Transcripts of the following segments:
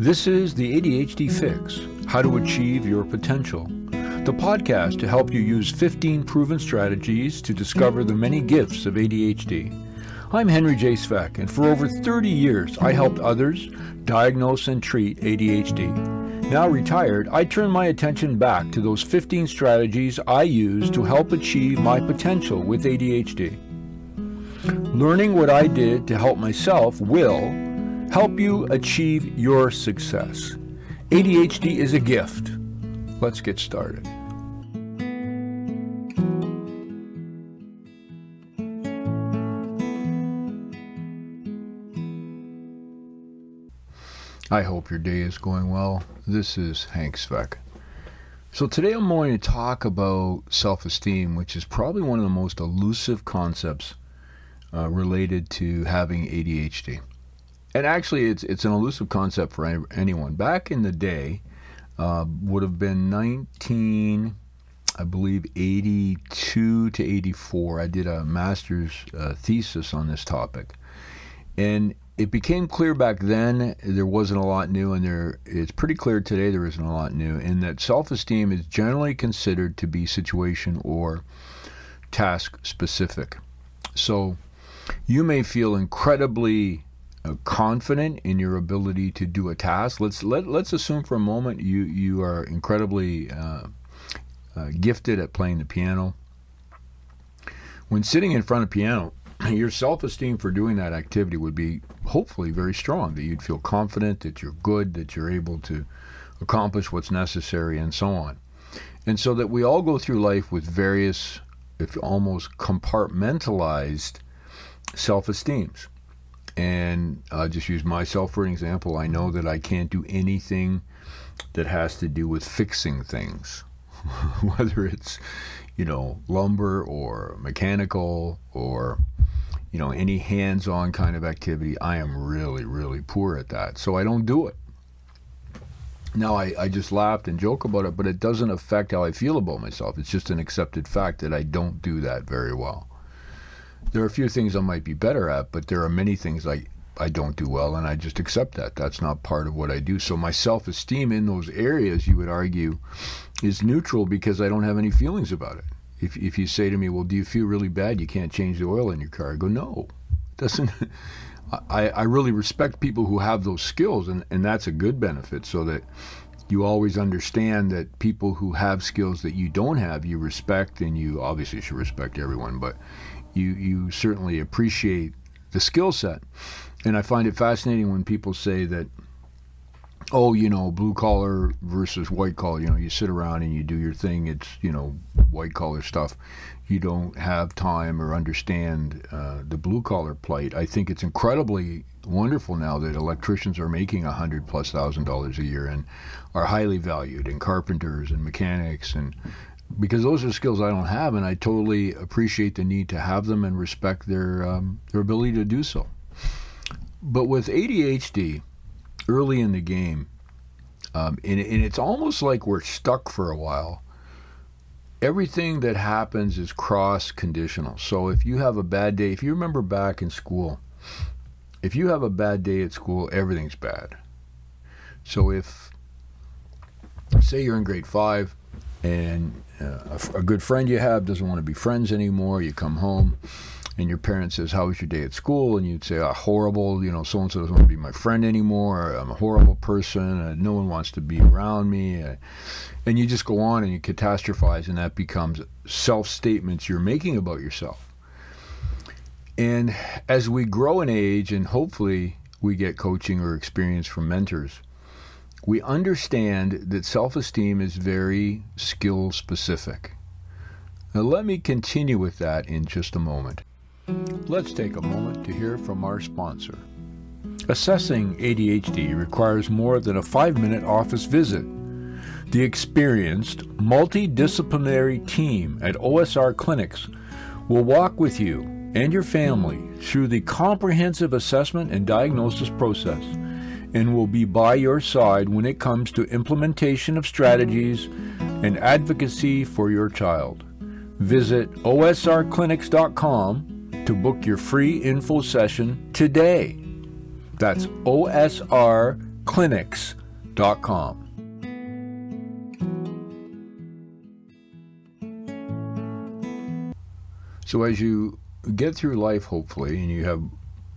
This is the ADHD Fix How to Achieve Your Potential, the podcast to help you use 15 proven strategies to discover the many gifts of ADHD. I'm Henry J. Svec, and for over 30 years I helped others diagnose and treat ADHD. Now retired, I turn my attention back to those 15 strategies I use to help achieve my potential with ADHD. Learning what I did to help myself will help you achieve your success. ADHD is a gift. Let's get started. I hope your day is going well. This is Hank Svec. So, today I'm going to talk about self esteem, which is probably one of the most elusive concepts uh, related to having ADHD. And actually, it's, it's an elusive concept for anyone. Back in the day, uh, would have been 19, I believe, 82 to 84. I did a master's uh, thesis on this topic. And it became clear back then there wasn't a lot new, and there it's pretty clear today there isn't a lot new, in that self esteem is generally considered to be situation or task specific. So you may feel incredibly confident in your ability to do a task. Let's let let's assume for a moment you you are incredibly uh, uh, gifted at playing the piano. When sitting in front of piano, your self esteem for doing that activity would be hopefully very strong, that you'd feel confident, that you're good, that you're able to accomplish what's necessary, and so on. And so that we all go through life with various, if almost compartmentalized self esteems. And I'll just use myself for an example. I know that I can't do anything that has to do with fixing things, whether it's, you know, lumber or mechanical or you know, any hands on kind of activity, I am really, really poor at that. So I don't do it. Now, I, I just laughed and joke about it, but it doesn't affect how I feel about myself. It's just an accepted fact that I don't do that very well. There are a few things I might be better at, but there are many things I, I don't do well, and I just accept that. That's not part of what I do. So my self esteem in those areas, you would argue, is neutral because I don't have any feelings about it if if you say to me, "Well, do you feel really bad? You can't change the oil in your car?" I go, "No, it doesn't." I, I really respect people who have those skills, and, and that's a good benefit. So that you always understand that people who have skills that you don't have, you respect, and you obviously should respect everyone, but you you certainly appreciate the skill set. And I find it fascinating when people say that oh, you know, blue collar versus white collar. You know, you sit around and you do your thing. It's you know, white collar stuff. You don't have time or understand uh, the blue collar plight. I think it's incredibly wonderful now that electricians are making a hundred plus thousand dollars a year and are highly valued, and carpenters and mechanics and because those are skills I don't have, and I totally appreciate the need to have them and respect their um, their ability to do so. But with ADHD, early in the game, um, and, and it's almost like we're stuck for a while. Everything that happens is cross conditional. So if you have a bad day, if you remember back in school, if you have a bad day at school, everything's bad. So if, say, you're in grade five and uh, a, good friend you have doesn't want to be friends anymore, you come home and your parent says, "How was your day at school?" and you'd say, "Ah, horrible. You know, so and so doesn't want to be my friend anymore. I'm a horrible person. Uh, no one wants to be around me." Uh, and you just go on and you catastrophize, and that becomes self statements you're making about yourself. And as we grow in age, and hopefully we get coaching or experience from mentors, we understand that self esteem is very skill specific. Now, let me continue with that in just a moment. Let's take a moment to hear from our sponsor. Assessing ADHD requires more than a five minute office visit. The experienced, multidisciplinary team at OSR Clinics will walk with you and your family through the comprehensive assessment and diagnosis process and will be by your side when it comes to implementation of strategies and advocacy for your child. Visit osrclinics.com to book your free info session today. That's osrclinics.com. So, as you get through life, hopefully, and you have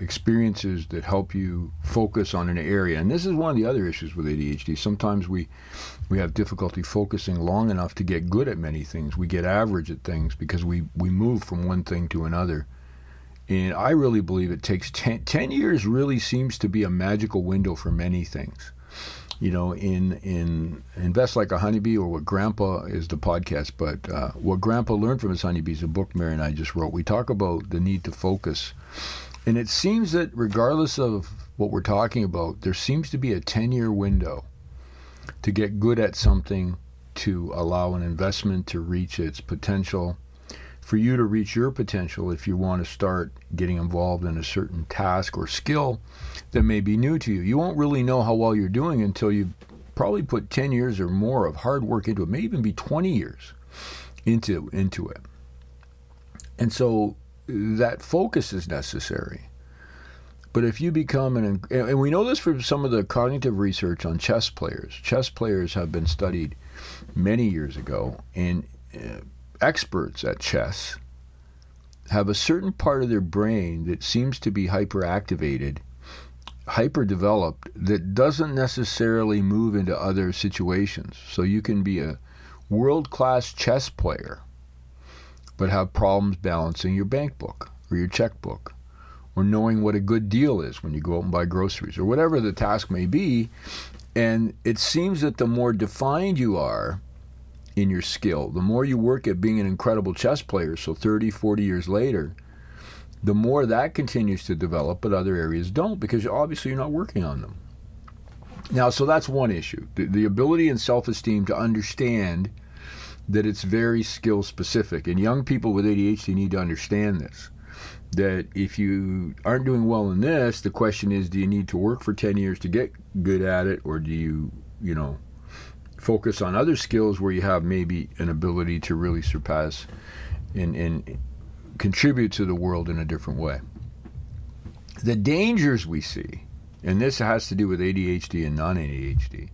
experiences that help you focus on an area, and this is one of the other issues with ADHD. Sometimes we we have difficulty focusing long enough to get good at many things. We get average at things because we, we move from one thing to another. And I really believe it takes 10, 10 years really seems to be a magical window for many things. You know, in in Invest Like a Honeybee or what Grandpa is the podcast, but uh, what Grandpa learned from his honeybees, a book Mary and I just wrote. We talk about the need to focus. And it seems that regardless of what we're talking about, there seems to be a 10 year window to get good at something, to allow an investment to reach its potential, for you to reach your potential if you want to start getting involved in a certain task or skill that may be new to you. You won't really know how well you're doing until you probably put 10 years or more of hard work into it, may even be 20 years into into it. And so that focus is necessary. But if you become an, and we know this from some of the cognitive research on chess players. Chess players have been studied many years ago, and uh, experts at chess have a certain part of their brain that seems to be hyperactivated, hyperdeveloped, that doesn't necessarily move into other situations. So you can be a world class chess player, but have problems balancing your bank book or your checkbook or knowing what a good deal is when you go out and buy groceries or whatever the task may be. And it seems that the more defined you are, in your skill. The more you work at being an incredible chess player, so 30, 40 years later, the more that continues to develop, but other areas don't because obviously you're not working on them. Now, so that's one issue the, the ability and self esteem to understand that it's very skill specific. And young people with ADHD need to understand this. That if you aren't doing well in this, the question is do you need to work for 10 years to get good at it, or do you, you know, focus on other skills where you have maybe an ability to really surpass and, and contribute to the world in a different way. The dangers we see, and this has to do with ADHD and non ADHD,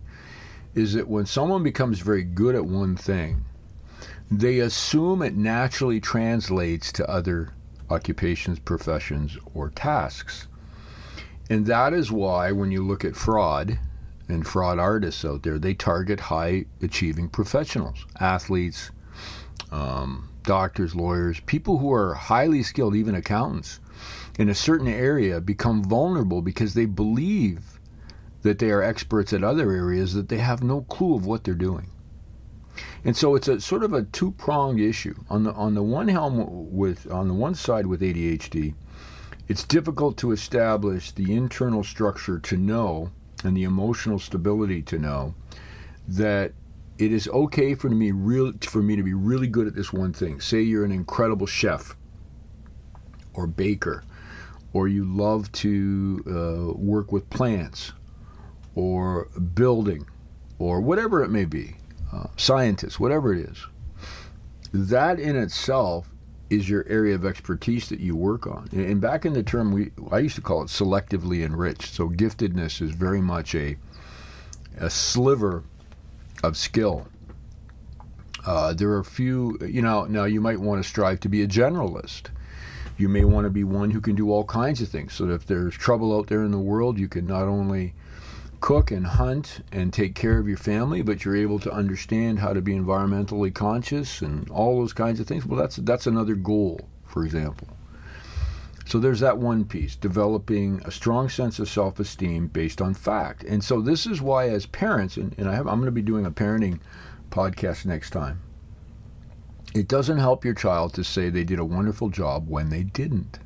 is that when someone becomes very good at one thing, they assume it naturally translates to other occupations, professions, or tasks. And that is why, when you look at fraud, and fraud artists out there, they target high achieving professionals, athletes, um, doctors, lawyers, people who are highly skilled, even accountants, in a certain area become vulnerable because they believe that they are experts at other areas that they have no clue of what they're doing. And so it's a sort of a two-pronged issue. On the on the one helm with on the one side with ADHD, it's difficult to establish the internal structure to know and the emotional stability to know that it is okay for me real for me to be really good at this one thing. Say you're an incredible chef or baker, or you love to uh, work with plants or building or whatever it may be, uh, scientists, whatever it is. That in itself is your area of expertise that you work on. And back in the term, we I used to call it selectively enriched. So giftedness is very much a a sliver of skill. Uh, there are a few, you know, now you might want to strive to be a generalist. You may want to be one who can do all kinds of things. So that if there's trouble out there in the world, you can not only cook and hunt and take care of your family, but you're able to understand how to be environmentally conscious and all those kinds of things. Well, that's that's another goal, for example. So there's that one piece, developing a strong sense of self-esteem based on fact. And so this is why, as parents, and, and I have, I'm going to be doing a parenting podcast next time. It doesn't help your child to say they did a wonderful job when they didn't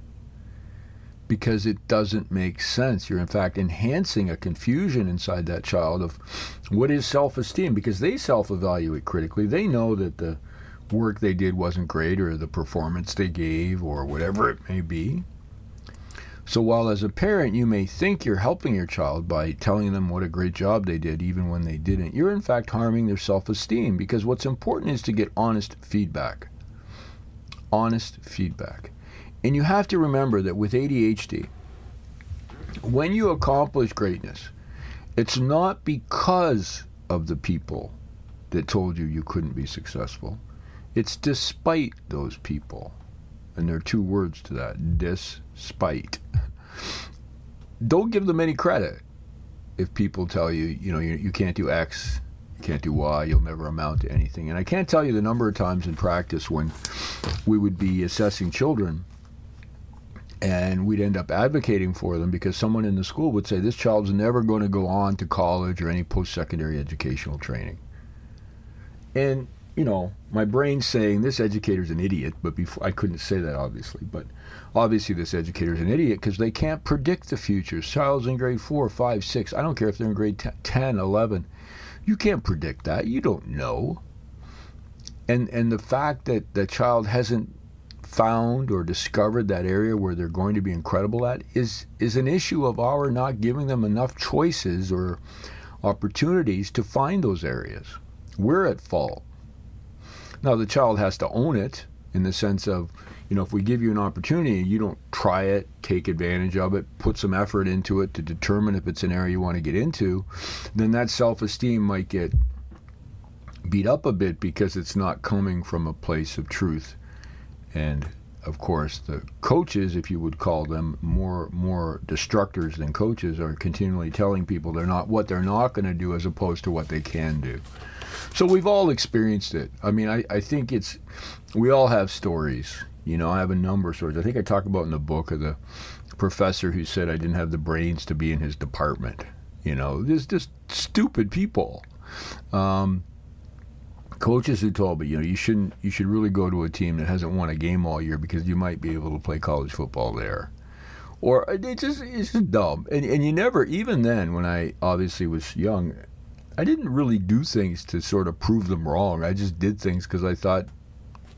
because it doesn't make sense. You're, in fact, enhancing a confusion inside that child of what is self esteem because they self evaluate critically. They know that the work they did wasn't great or the performance they gave or whatever it may be. So while as a parent you may think you're helping your child by telling them what a great job they did even when they didn't, you're in fact harming their self esteem because what's important is to get honest feedback. Honest feedback. And you have to remember that with ADHD, when you accomplish greatness It's not because of the people that told you you couldn't be successful. It's despite those people. And there are two words to that despite. Don't give them any credit if people tell you, you know, you, you can't do X, you can't do Y, you'll never amount to anything. And I can't tell you the number of times in practice when we would be assessing children and we'd end up advocating for them because someone in the school would say this child's never going to go on to college or any post-secondary educational training. And you know my brain's saying this educator's an idiot but before i couldn't say that obviously but obviously this educator's an idiot because they can't predict the future. Child's in grade 4 5 6 i don't care if they're in grade 10 11 you can't predict that. You don't know. And and the fact that the child hasn't found or discovered that area where they're going to be incredible at is is an issue of our not giving them enough choices or opportunities to find those areas. We're at fault. Now the child has to own it in the sense of, you know, if we give you an opportunity, you don't try it, take advantage of it, put some effort into it to determine if it's an area you want to get into, then that self-esteem might get beat up a bit because it's not coming from a place of truth and of course the coaches if you would call them more more destructors than coaches are continually telling people they're not what they're not going to do as opposed to what they can do. So we've all experienced it. I mean I, I think it's we all have stories. You know i have a number of stories. I think i talk about in the book of the professor who said i didn't have the brains to be in his department. You know there's just stupid people. Um, coaches who told me, you know, you shouldn't, you should really go to a team that hasn't won a game all year because you might be able to play college football there. Or uh, it's just, it's just dumb. And, and you never, even then, when I obviously was young, I didn't really do things to sort of prove them wrong. I just did things because I thought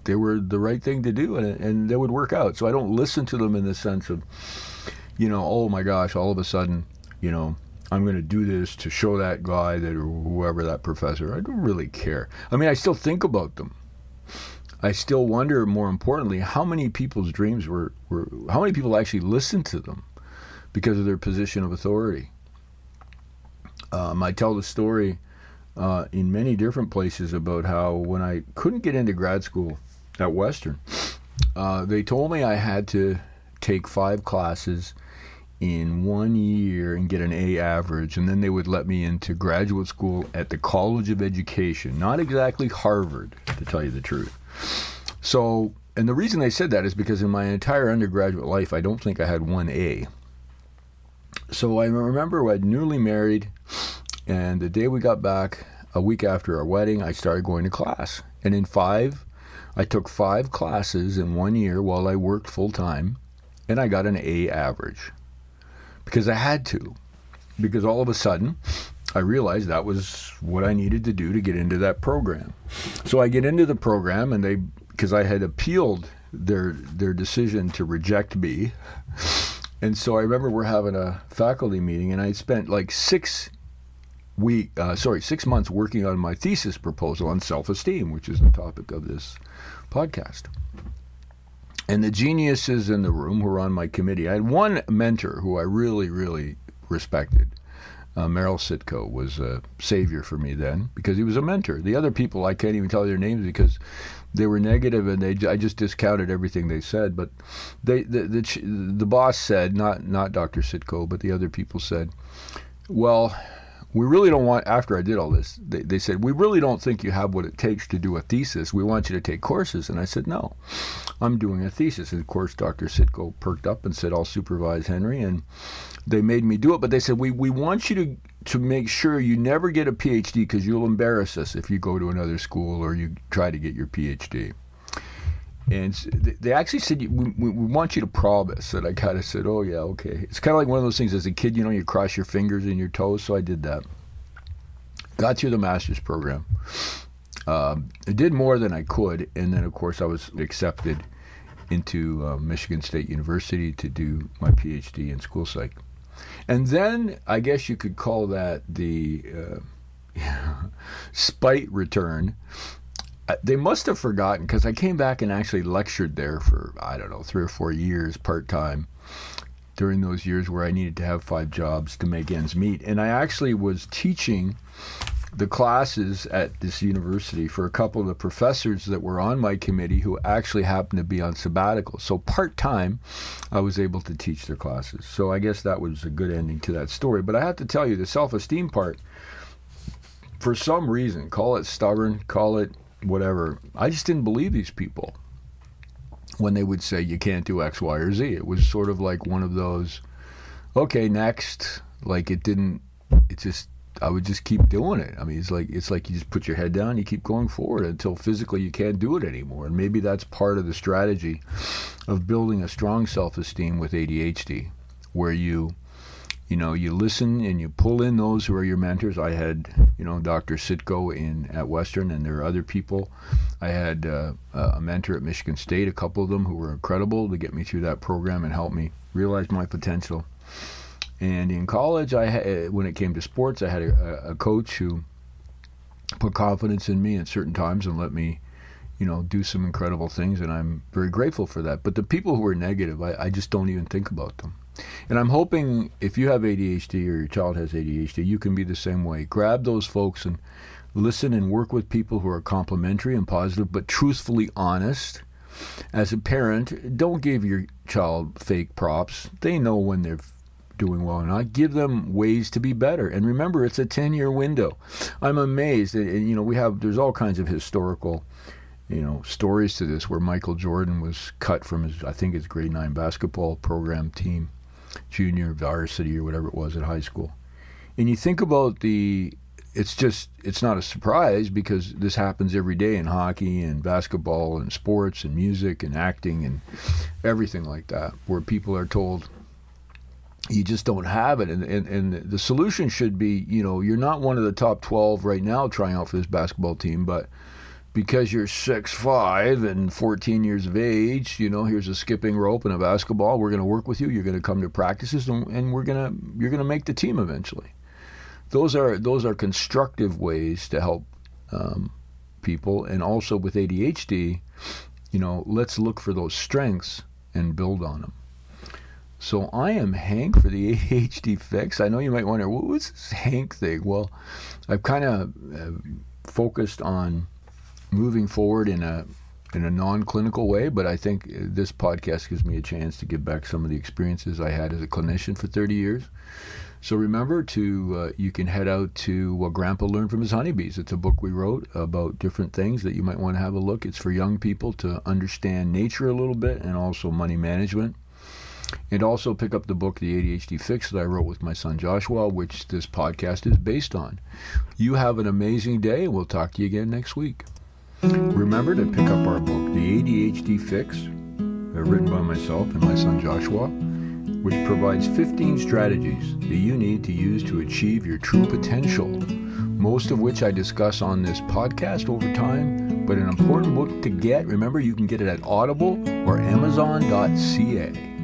they were the right thing to do and, and they would work out. So I don't listen to them in the sense of, you know, oh my gosh, all of a sudden, you know, I'm going to do this to show that guy that or whoever that professor. I don't really care. I mean, I still think about them. I still wonder, more importantly, how many people's dreams were, were how many people actually listened to them because of their position of authority. Um, I tell the story uh, in many different places about how when I couldn't get into grad school at Western, uh, they told me I had to take five classes in one year and get an A average, and then they would let me into graduate school at the College of Education, not exactly Harvard, to tell you the truth. So, and the reason they said that is because in my entire undergraduate life, I don't think I had one A. So I remember I'd newly married, and the day we got back, a week after our wedding, I started going to class. And in five, I took five classes in one year while I worked full time, and I got an A average because I had to. Because all of a sudden, I realized that was what I needed to do to get into that program. So I get into the program, and they, because I had appealed their their decision to reject me, and so I remember we're having a faculty meeting, and I spent like six week, uh, sorry, six months working on my thesis proposal on self-esteem, which is the topic of this podcast. And the geniuses in the room who were on my committee, I had one mentor who I really, really respected. Uh, Merrill Sitko was a savior for me then because he was a mentor. The other people, I can't even tell their names because they were negative and they I just discounted everything they said. But they the the, the boss said, not not Dr. Sitko, but the other people said, well, we really don't want, after I did all this, they, they said, we really don't think you have what it takes to do a thesis. We want you to take courses. And I said, no, I'm doing a thesis. And of course, Dr. Sitko perked up and said, I'll supervise Henry. And they made me do it. But they said, we, we want you to, to make sure you never get a PhD because you'll embarrass us if you go to another school or you try to get your PhD. And they actually said, we, we, want you to promise. And I kind of said, oh, yeah, okay. It's kind of like one of those things as a kid, you know, you cross your fingers and your toes. So I did that. Got through the master's program. Um, I did more than I could. And then, of course, I was accepted into uh, Michigan State University to do my PhD in school psych. And then I guess you could call that the uh, spite return they must have forgotten because I came back and actually lectured there for I don't know three or four years part time, during those years where I needed to have five jobs to make ends meet. And I actually was teaching the classes at this university for a couple of the professors that were on my committee who actually happened to be on sabbatical. So part time, I was able to teach their classes. So I guess that was a good ending to that story. But I have to tell you, the self esteem part, for some reason, call it stubborn, call it whatever, I just didn't believe these people when they would say you can't do X, Y, or Z. It was sort of like one of those, okay, next. Like it didn't, it just I would just keep doing it. I mean, it's like it's like you just put your head down, you keep going forward until physically you can't do it anymore. And maybe that's part of the strategy of building a strong self-esteem with ADHD, where you you know, you listen and you pull in those who are your mentors. I had, you know, Dr. Sitko in at Western, and there are other people. I had uh, a mentor at Michigan State, a couple of them who were incredible to get me through that program and help me realize my potential. And in college, I had, when it came to sports, I had a, a coach who put confidence in me at certain times and let me, you know, do some incredible things, and I'm very grateful for that. But the people who are negative, I, I just don't even think about them. And I'm hoping if you have ADHD or your child has ADHD, you can be the same way. Grab those folks and listen and work with people who are complimentary and positive, but truthfully honest. As a parent, don't give your child fake props. They know when they're doing well or not. Give them ways to be better. And remember, it's a 10 year window. I'm amazed. And, you know, we have, there's all kinds of historical, you know, stories to this where Michael Jordan was cut from his, I think his grade nine basketball program team, junior varsity or whatever it was at high school. And you think about the, it's just, it's not a surprise because this happens every day in hockey and basketball and sports and music and acting and everything like that, where people are told, you just don't have it. And, and, and the solution should be, you know, you're not one of the top 12 right now trying out for this basketball team, but because you're six five and 14 years of age, you know, here's a skipping rope and a basketball. We're going to work with you. You're going to come to practices, and, and we're going to you're going to make the team eventually. Those are those are constructive ways to help um, people, and also with ADHD, you know, let's look for those strengths and build on them. So I am Hank for the ADHD fix. I know you might wonder, what's this Hank thing? Well, I've kind of uh, focused on moving forward in a in a non-clinical way, but I think this podcast gives me a chance to give back some of the experiences I had as a clinician for 30 years. So remember to uh, you can head out to what Grandpa learned from his honeybees. It's a book we wrote about different things that you might want to have a look. It's for young people to understand nature a little bit and also money management. And also pick up the book, The ADHD Fix, that I wrote with my son Joshua, which this podcast is based on. You have an amazing day, and we'll talk to you again next week. Remember to pick up our book, The ADHD Fix, uh, written by myself and my son Joshua, which provides 15 strategies that you need to use to achieve your true potential, most of which I discuss on this podcast over time, but an important book to get. Remember, you can get it at Audible or Amazon.ca.